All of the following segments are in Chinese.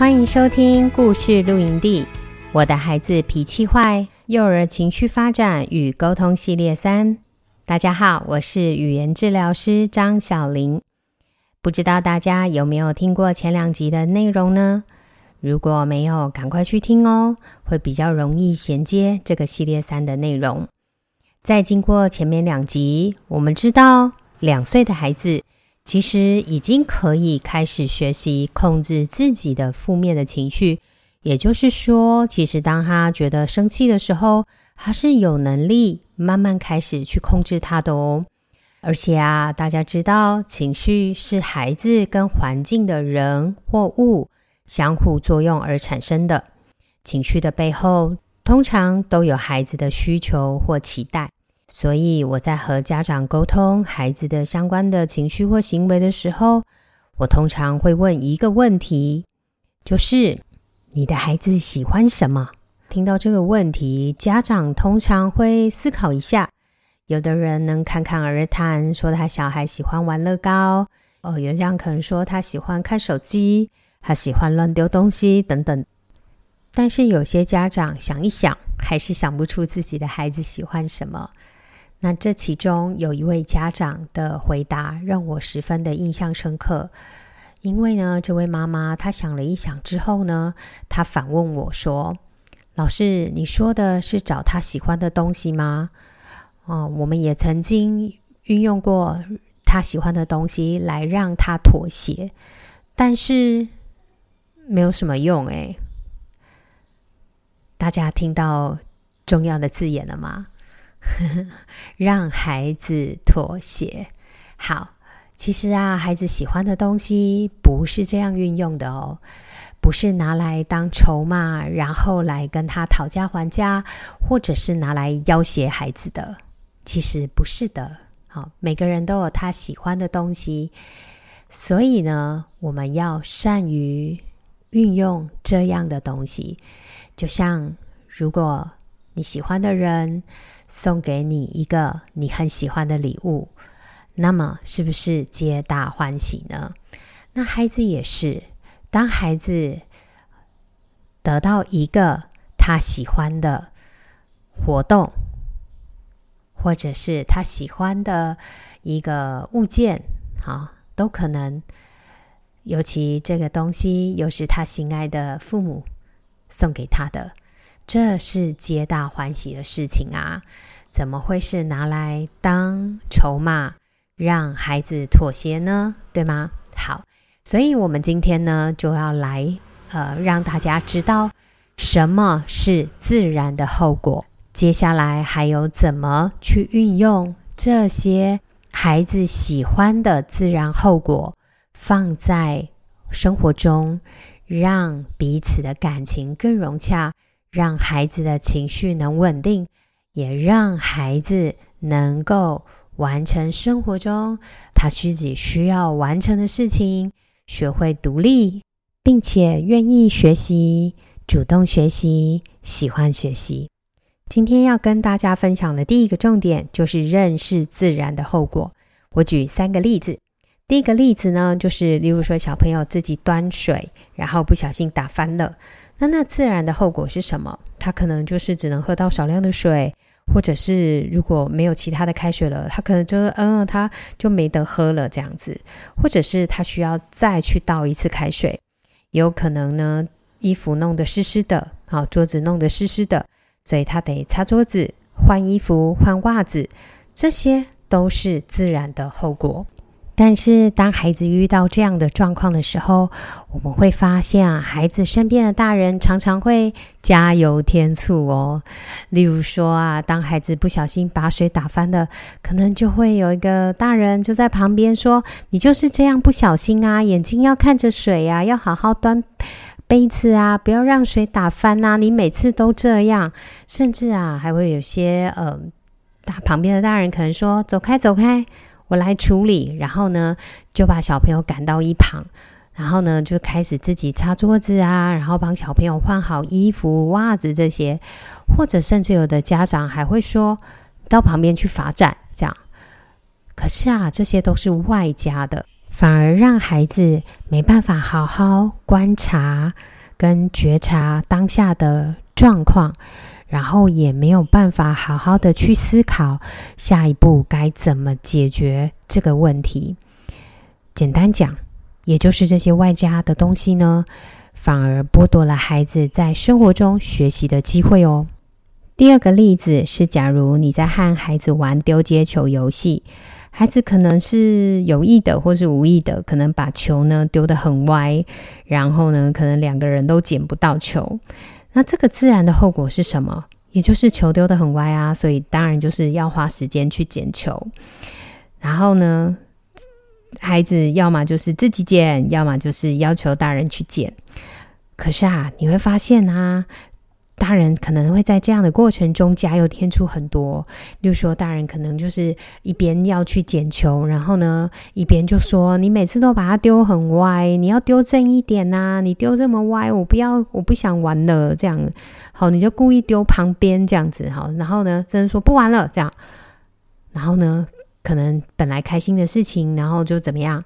欢迎收听故事露营地，我的孩子脾气坏，幼儿情绪发展与沟通系列三。大家好，我是语言治疗师张小玲。不知道大家有没有听过前两集的内容呢？如果没有，赶快去听哦，会比较容易衔接这个系列三的内容。在经过前面两集，我们知道两岁的孩子。其实已经可以开始学习控制自己的负面的情绪，也就是说，其实当他觉得生气的时候，他是有能力慢慢开始去控制他的哦。而且啊，大家知道，情绪是孩子跟环境的人或物相互作用而产生的，情绪的背后通常都有孩子的需求或期待。所以我在和家长沟通孩子的相关的情绪或行为的时候，我通常会问一个问题，就是你的孩子喜欢什么？听到这个问题，家长通常会思考一下。有的人能侃侃而谈，说他小孩喜欢玩乐高，哦，有这样可能说他喜欢看手机，他喜欢乱丢东西等等。但是有些家长想一想，还是想不出自己的孩子喜欢什么。那这其中有一位家长的回答让我十分的印象深刻，因为呢，这位妈妈她想了一想之后呢，她反问我说：“老师，你说的是找他喜欢的东西吗？”哦，我们也曾经运用过他喜欢的东西来让他妥协，但是没有什么用诶。大家听到重要的字眼了吗？让孩子妥协。好，其实啊，孩子喜欢的东西不是这样运用的哦，不是拿来当筹码，然后来跟他讨价还价，或者是拿来要挟孩子的。其实不是的。好，每个人都有他喜欢的东西，所以呢，我们要善于运用这样的东西。就像如果你喜欢的人，送给你一个你很喜欢的礼物，那么是不是皆大欢喜呢？那孩子也是，当孩子得到一个他喜欢的活动，或者是他喜欢的一个物件，好，都可能。尤其这个东西又是他心爱的父母送给他的。这是皆大欢喜的事情啊！怎么会是拿来当筹码让孩子妥协呢？对吗？好，所以我们今天呢就要来呃让大家知道什么是自然的后果。接下来还有怎么去运用这些孩子喜欢的自然后果，放在生活中，让彼此的感情更融洽。让孩子的情绪能稳定，也让孩子能够完成生活中他自己需要完成的事情，学会独立，并且愿意学习，主动学习，喜欢学习。今天要跟大家分享的第一个重点就是认识自然的后果。我举三个例子。第一个例子呢，就是例如说小朋友自己端水，然后不小心打翻了。那那自然的后果是什么？他可能就是只能喝到少量的水，或者是如果没有其他的开水了，他可能就嗯，他就没得喝了这样子，或者是他需要再去倒一次开水，也有可能呢，衣服弄得湿湿的，好，桌子弄得湿湿的，所以他得擦桌子、换衣服、换袜子，这些都是自然的后果。但是，当孩子遇到这样的状况的时候，我们会发现啊，孩子身边的大人常常会加油添醋哦。例如说啊，当孩子不小心把水打翻了，可能就会有一个大人就在旁边说：“你就是这样不小心啊，眼睛要看着水啊，要好好端杯子啊，不要让水打翻啊，你每次都这样。”甚至啊，还会有些呃，大旁边的大人可能说：“走开，走开。”我来处理，然后呢，就把小朋友赶到一旁，然后呢，就开始自己擦桌子啊，然后帮小朋友换好衣服、袜子这些，或者甚至有的家长还会说到旁边去罚站，这样。可是啊，这些都是外加的，反而让孩子没办法好好观察跟觉察当下的状况。然后也没有办法好好的去思考下一步该怎么解决这个问题。简单讲，也就是这些外加的东西呢，反而剥夺了孩子在生活中学习的机会哦。第二个例子是，假如你在和孩子玩丢接球游戏，孩子可能是有意的或是无意的，可能把球呢丢得很歪，然后呢，可能两个人都捡不到球。那这个自然的后果是什么？也就是球丢的很歪啊，所以当然就是要花时间去捡球。然后呢，孩子要么就是自己捡，要么就是要求大人去捡。可是啊，你会发现啊。大人可能会在这样的过程中加油添醋很多，例如说，大人可能就是一边要去捡球，然后呢，一边就说：“你每次都把它丢很歪，你要丢正一点呐！你丢这么歪，我不要，我不想玩了。”这样，好，你就故意丢旁边这样子，好，然后呢，真的说不玩了，这样，然后呢，可能本来开心的事情，然后就怎么样？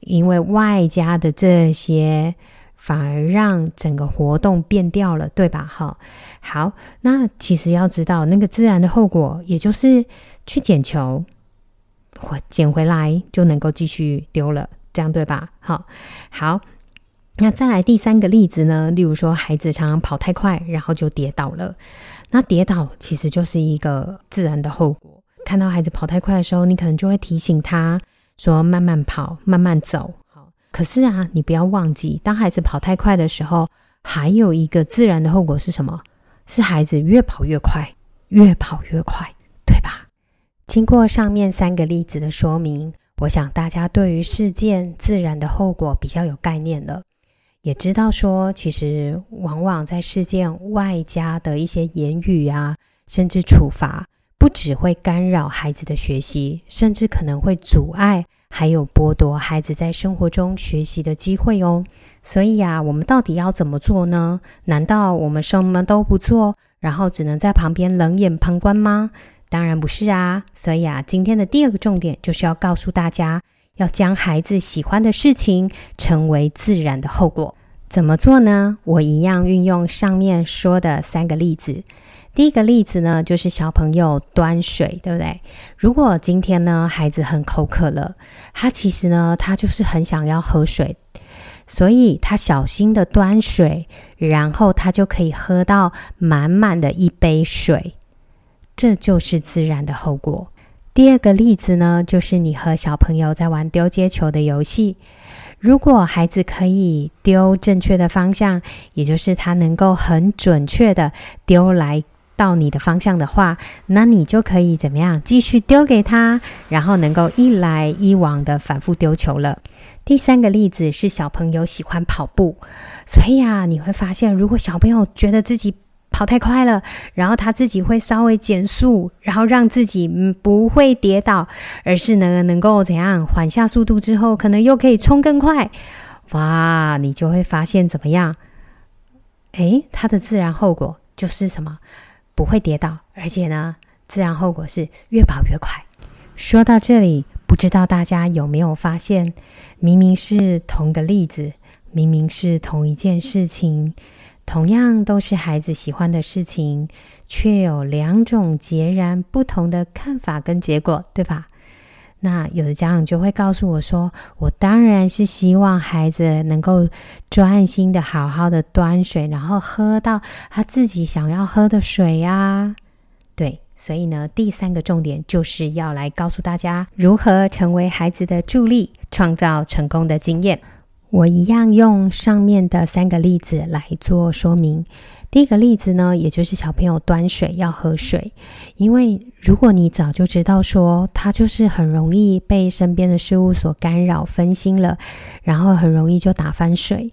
因为外加的这些。反而让整个活动变掉了，对吧？好，好，那其实要知道那个自然的后果，也就是去捡球，或捡回来就能够继续丢了，这样对吧？好，好，那再来第三个例子呢？例如说，孩子常常跑太快，然后就跌倒了。那跌倒其实就是一个自然的后果。看到孩子跑太快的时候，你可能就会提醒他说：“慢慢跑，慢慢走。”可是啊，你不要忘记，当孩子跑太快的时候，还有一个自然的后果是什么？是孩子越跑越快，越跑越快，对吧？经过上面三个例子的说明，我想大家对于事件自然的后果比较有概念了，也知道说，其实往往在事件外加的一些言语啊，甚至处罚，不只会干扰孩子的学习，甚至可能会阻碍。还有剥夺孩子在生活中学习的机会哦，所以呀，我们到底要怎么做呢？难道我们什么都不做，然后只能在旁边冷眼旁观吗？当然不是啊！所以啊，今天的第二个重点就是要告诉大家，要将孩子喜欢的事情成为自然的后果。怎么做呢？我一样运用上面说的三个例子。第一个例子呢，就是小朋友端水，对不对？如果今天呢，孩子很口渴了，他其实呢，他就是很想要喝水，所以他小心的端水，然后他就可以喝到满满的一杯水，这就是自然的后果。第二个例子呢，就是你和小朋友在玩丢接球的游戏，如果孩子可以丢正确的方向，也就是他能够很准确的丢来。到你的方向的话，那你就可以怎么样？继续丢给他，然后能够一来一往的反复丢球了。第三个例子是小朋友喜欢跑步，所以啊，你会发现，如果小朋友觉得自己跑太快了，然后他自己会稍微减速，然后让自己嗯不会跌倒，而是呢能够怎样缓下速度之后，可能又可以冲更快。哇，你就会发现怎么样？诶，它的自然后果就是什么？不会跌倒，而且呢，自然后果是越跑越快。说到这里，不知道大家有没有发现，明明是同个例子，明明是同一件事情，同样都是孩子喜欢的事情，却有两种截然不同的看法跟结果，对吧？那有的家长就会告诉我说：“我当然是希望孩子能够专心的好好的端水，然后喝到他自己想要喝的水呀。”对，所以呢，第三个重点就是要来告诉大家如何成为孩子的助力，创造成功的经验。我一样用上面的三个例子来做说明。第一个例子呢，也就是小朋友端水要喝水，因为如果你早就知道说他就是很容易被身边的事物所干扰、分心了，然后很容易就打翻水，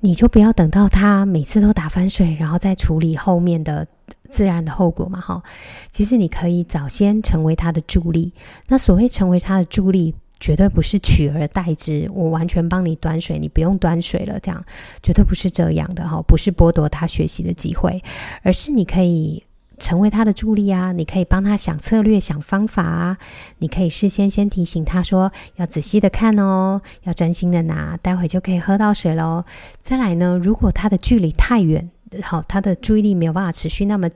你就不要等到他每次都打翻水，然后再处理后面的自然的后果嘛，哈。其实你可以早先成为他的助力。那所谓成为他的助力。绝对不是取而代之，我完全帮你端水，你不用端水了，这样绝对不是这样的哈，不是剥夺他学习的机会，而是你可以成为他的助力啊，你可以帮他想策略、想方法啊，你可以事先先提醒他说要仔细的看哦，要专心的拿，待会就可以喝到水喽。再来呢，如果他的距离太远，好，他的注意力没有办法持续那么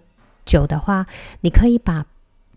久的话，你可以把。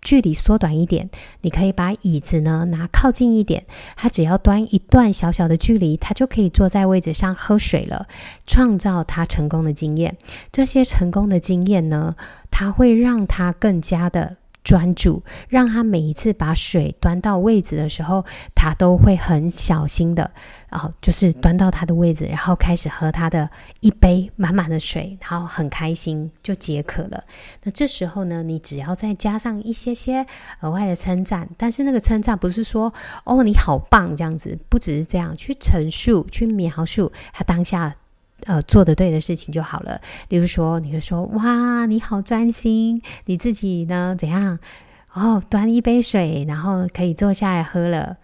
距离缩短一点，你可以把椅子呢拿靠近一点，他只要端一段小小的距离，他就可以坐在位置上喝水了，创造他成功的经验。这些成功的经验呢，他会让他更加的。专注，让他每一次把水端到位置的时候，他都会很小心的，然后就是端到他的位置，然后开始喝他的一杯满满的水，然后很开心就解渴了。那这时候呢，你只要再加上一些些额外的称赞，但是那个称赞不是说哦你好棒这样子，不只是这样去陈述、去描述他当下。呃，做的对的事情就好了。例如说，你会说：“哇，你好专心，你自己呢？怎样？哦，端一杯水，然后可以坐下来喝了。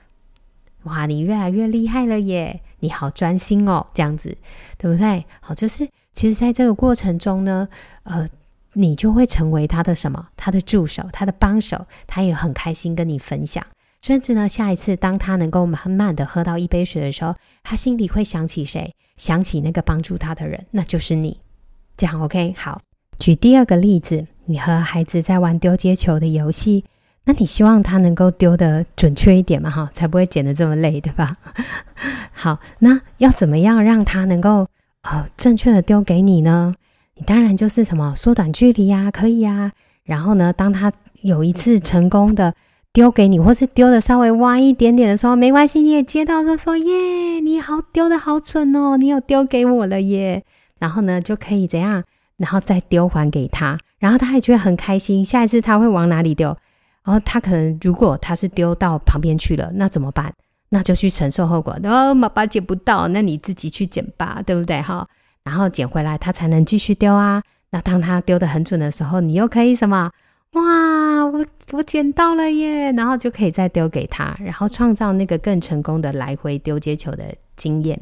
哇，你越来越厉害了耶！你好专心哦，这样子，对不对？好，就是其实在这个过程中呢，呃，你就会成为他的什么？他的助手，他的帮手，他也很开心跟你分享。甚至呢，下一次当他能够慢慢的喝到一杯水的时候，他心里会想起谁？想起那个帮助他的人，那就是你。这样 OK？好，举第二个例子，你和孩子在玩丢接球的游戏，那你希望他能够丢得准确一点嘛？哈，才不会捡得这么累，对吧？好，那要怎么样让他能够呃正确的丢给你呢？你当然就是什么缩短距离呀，可以呀。然后呢，当他有一次成功的。丢给你，或是丢的稍微歪一点点的时候，没关系，你也接到就说耶，你好，丢的好准哦，你有丢给我了耶。然后呢，就可以怎样，然后再丢还给他，然后他还觉得很开心。下一次他会往哪里丢？然后他可能如果他是丢到旁边去了，那怎么办？那就去承受后果。然后，妈妈捡不到，那你自己去捡吧，对不对？哈，然后捡回来，他才能继续丢啊。那当他丢的很准的时候，你又可以什么？哇，我我捡到了耶！然后就可以再丢给他，然后创造那个更成功的来回丢接球的经验。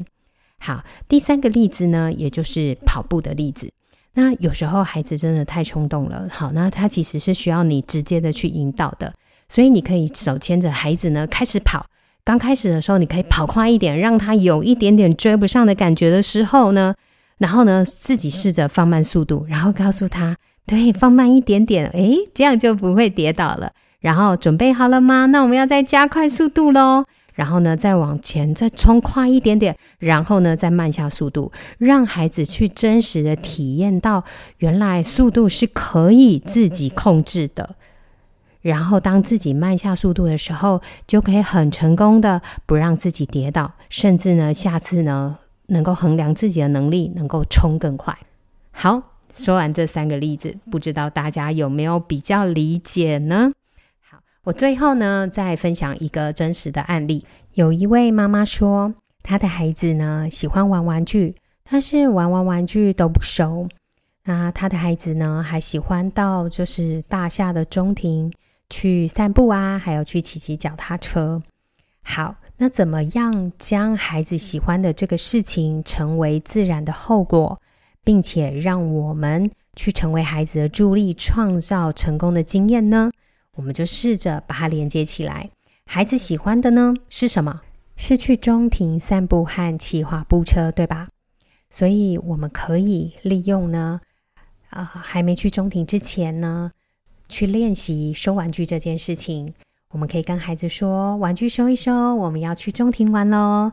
好，第三个例子呢，也就是跑步的例子。那有时候孩子真的太冲动了，好，那他其实是需要你直接的去引导的。所以你可以手牵着孩子呢开始跑。刚开始的时候，你可以跑快一点，让他有一点点追不上的感觉的时候呢，然后呢自己试着放慢速度，然后告诉他。对，放慢一点点，诶，这样就不会跌倒了。然后准备好了吗？那我们要再加快速度喽。然后呢，再往前再冲快一点点，然后呢，再慢下速度，让孩子去真实的体验到，原来速度是可以自己控制的。然后当自己慢下速度的时候，就可以很成功的不让自己跌倒，甚至呢，下次呢，能够衡量自己的能力，能够冲更快。好。说完这三个例子，不知道大家有没有比较理解呢？好，我最后呢再分享一个真实的案例。有一位妈妈说，她的孩子呢喜欢玩玩具，但是玩玩玩具都不收。那她的孩子呢还喜欢到就是大厦的中庭去散步啊，还有去骑骑脚踏车。好，那怎么样将孩子喜欢的这个事情成为自然的后果？并且让我们去成为孩子的助力，创造成功的经验呢？我们就试着把它连接起来。孩子喜欢的呢是什么？是去中庭散步和骑滑步车，对吧？所以我们可以利用呢，啊、还没去中庭之前呢，去练习收玩具这件事情。我们可以跟孩子说：“玩具收一收，我们要去中庭玩喽。”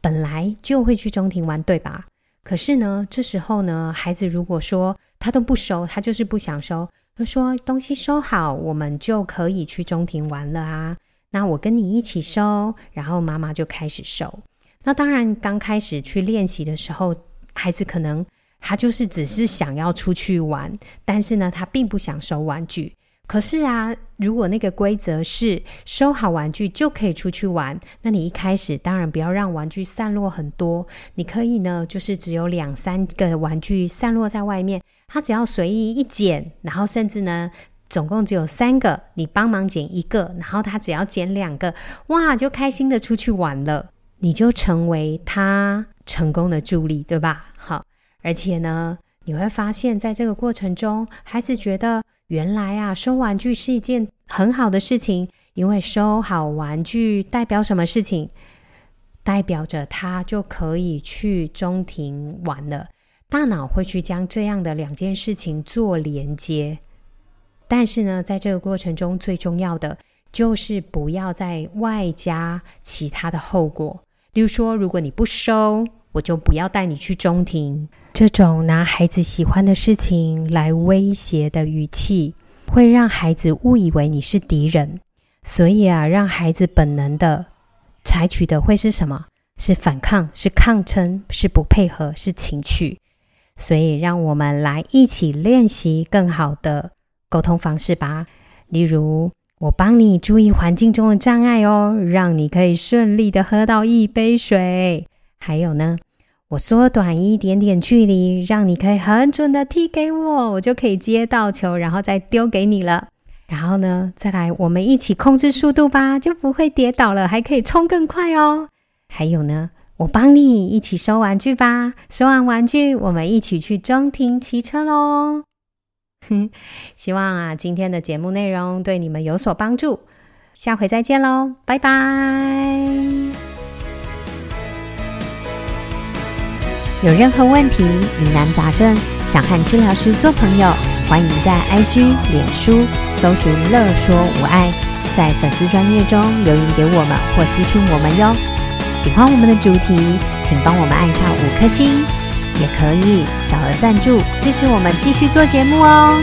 本来就会去中庭玩，对吧？可是呢，这时候呢，孩子如果说他都不收，他就是不想收，他说东西收好，我们就可以去中庭玩了啊。那我跟你一起收，然后妈妈就开始收。那当然，刚开始去练习的时候，孩子可能他就是只是想要出去玩，但是呢，他并不想收玩具。可是啊，如果那个规则是收好玩具就可以出去玩，那你一开始当然不要让玩具散落很多，你可以呢，就是只有两三个玩具散落在外面，他只要随意一捡，然后甚至呢，总共只有三个，你帮忙捡一个，然后他只要捡两个，哇，就开心的出去玩了，你就成为他成功的助力，对吧？好，而且呢，你会发现在这个过程中，孩子觉得。原来啊，收玩具是一件很好的事情，因为收好玩具代表什么事情？代表着他就可以去中庭玩了。大脑会去将这样的两件事情做连接。但是呢，在这个过程中，最重要的就是不要再外加其他的后果。例如说，如果你不收，我就不要带你去中庭。这种拿孩子喜欢的事情来威胁的语气，会让孩子误以为你是敌人，所以啊，让孩子本能的采取的会是什么？是反抗，是抗争，是不配合，是情绪。所以，让我们来一起练习更好的沟通方式吧。例如，我帮你注意环境中的障碍哦，让你可以顺利的喝到一杯水。还有呢？我缩短一点点距离，让你可以很准的踢给我，我就可以接到球，然后再丢给你了。然后呢，再来我们一起控制速度吧，就不会跌倒了，还可以冲更快哦。还有呢，我帮你一起收玩具吧，收完玩具，我们一起去中庭骑车喽。希望啊，今天的节目内容对你们有所帮助。下回再见喽，拜拜。有任何问题、疑难杂症，想和治疗师做朋友，欢迎在 IG、脸书搜寻“乐说无碍”，在粉丝专页中留言给我们或私讯我们哟。喜欢我们的主题，请帮我们按下五颗星，也可以小额赞助支持我们继续做节目哦。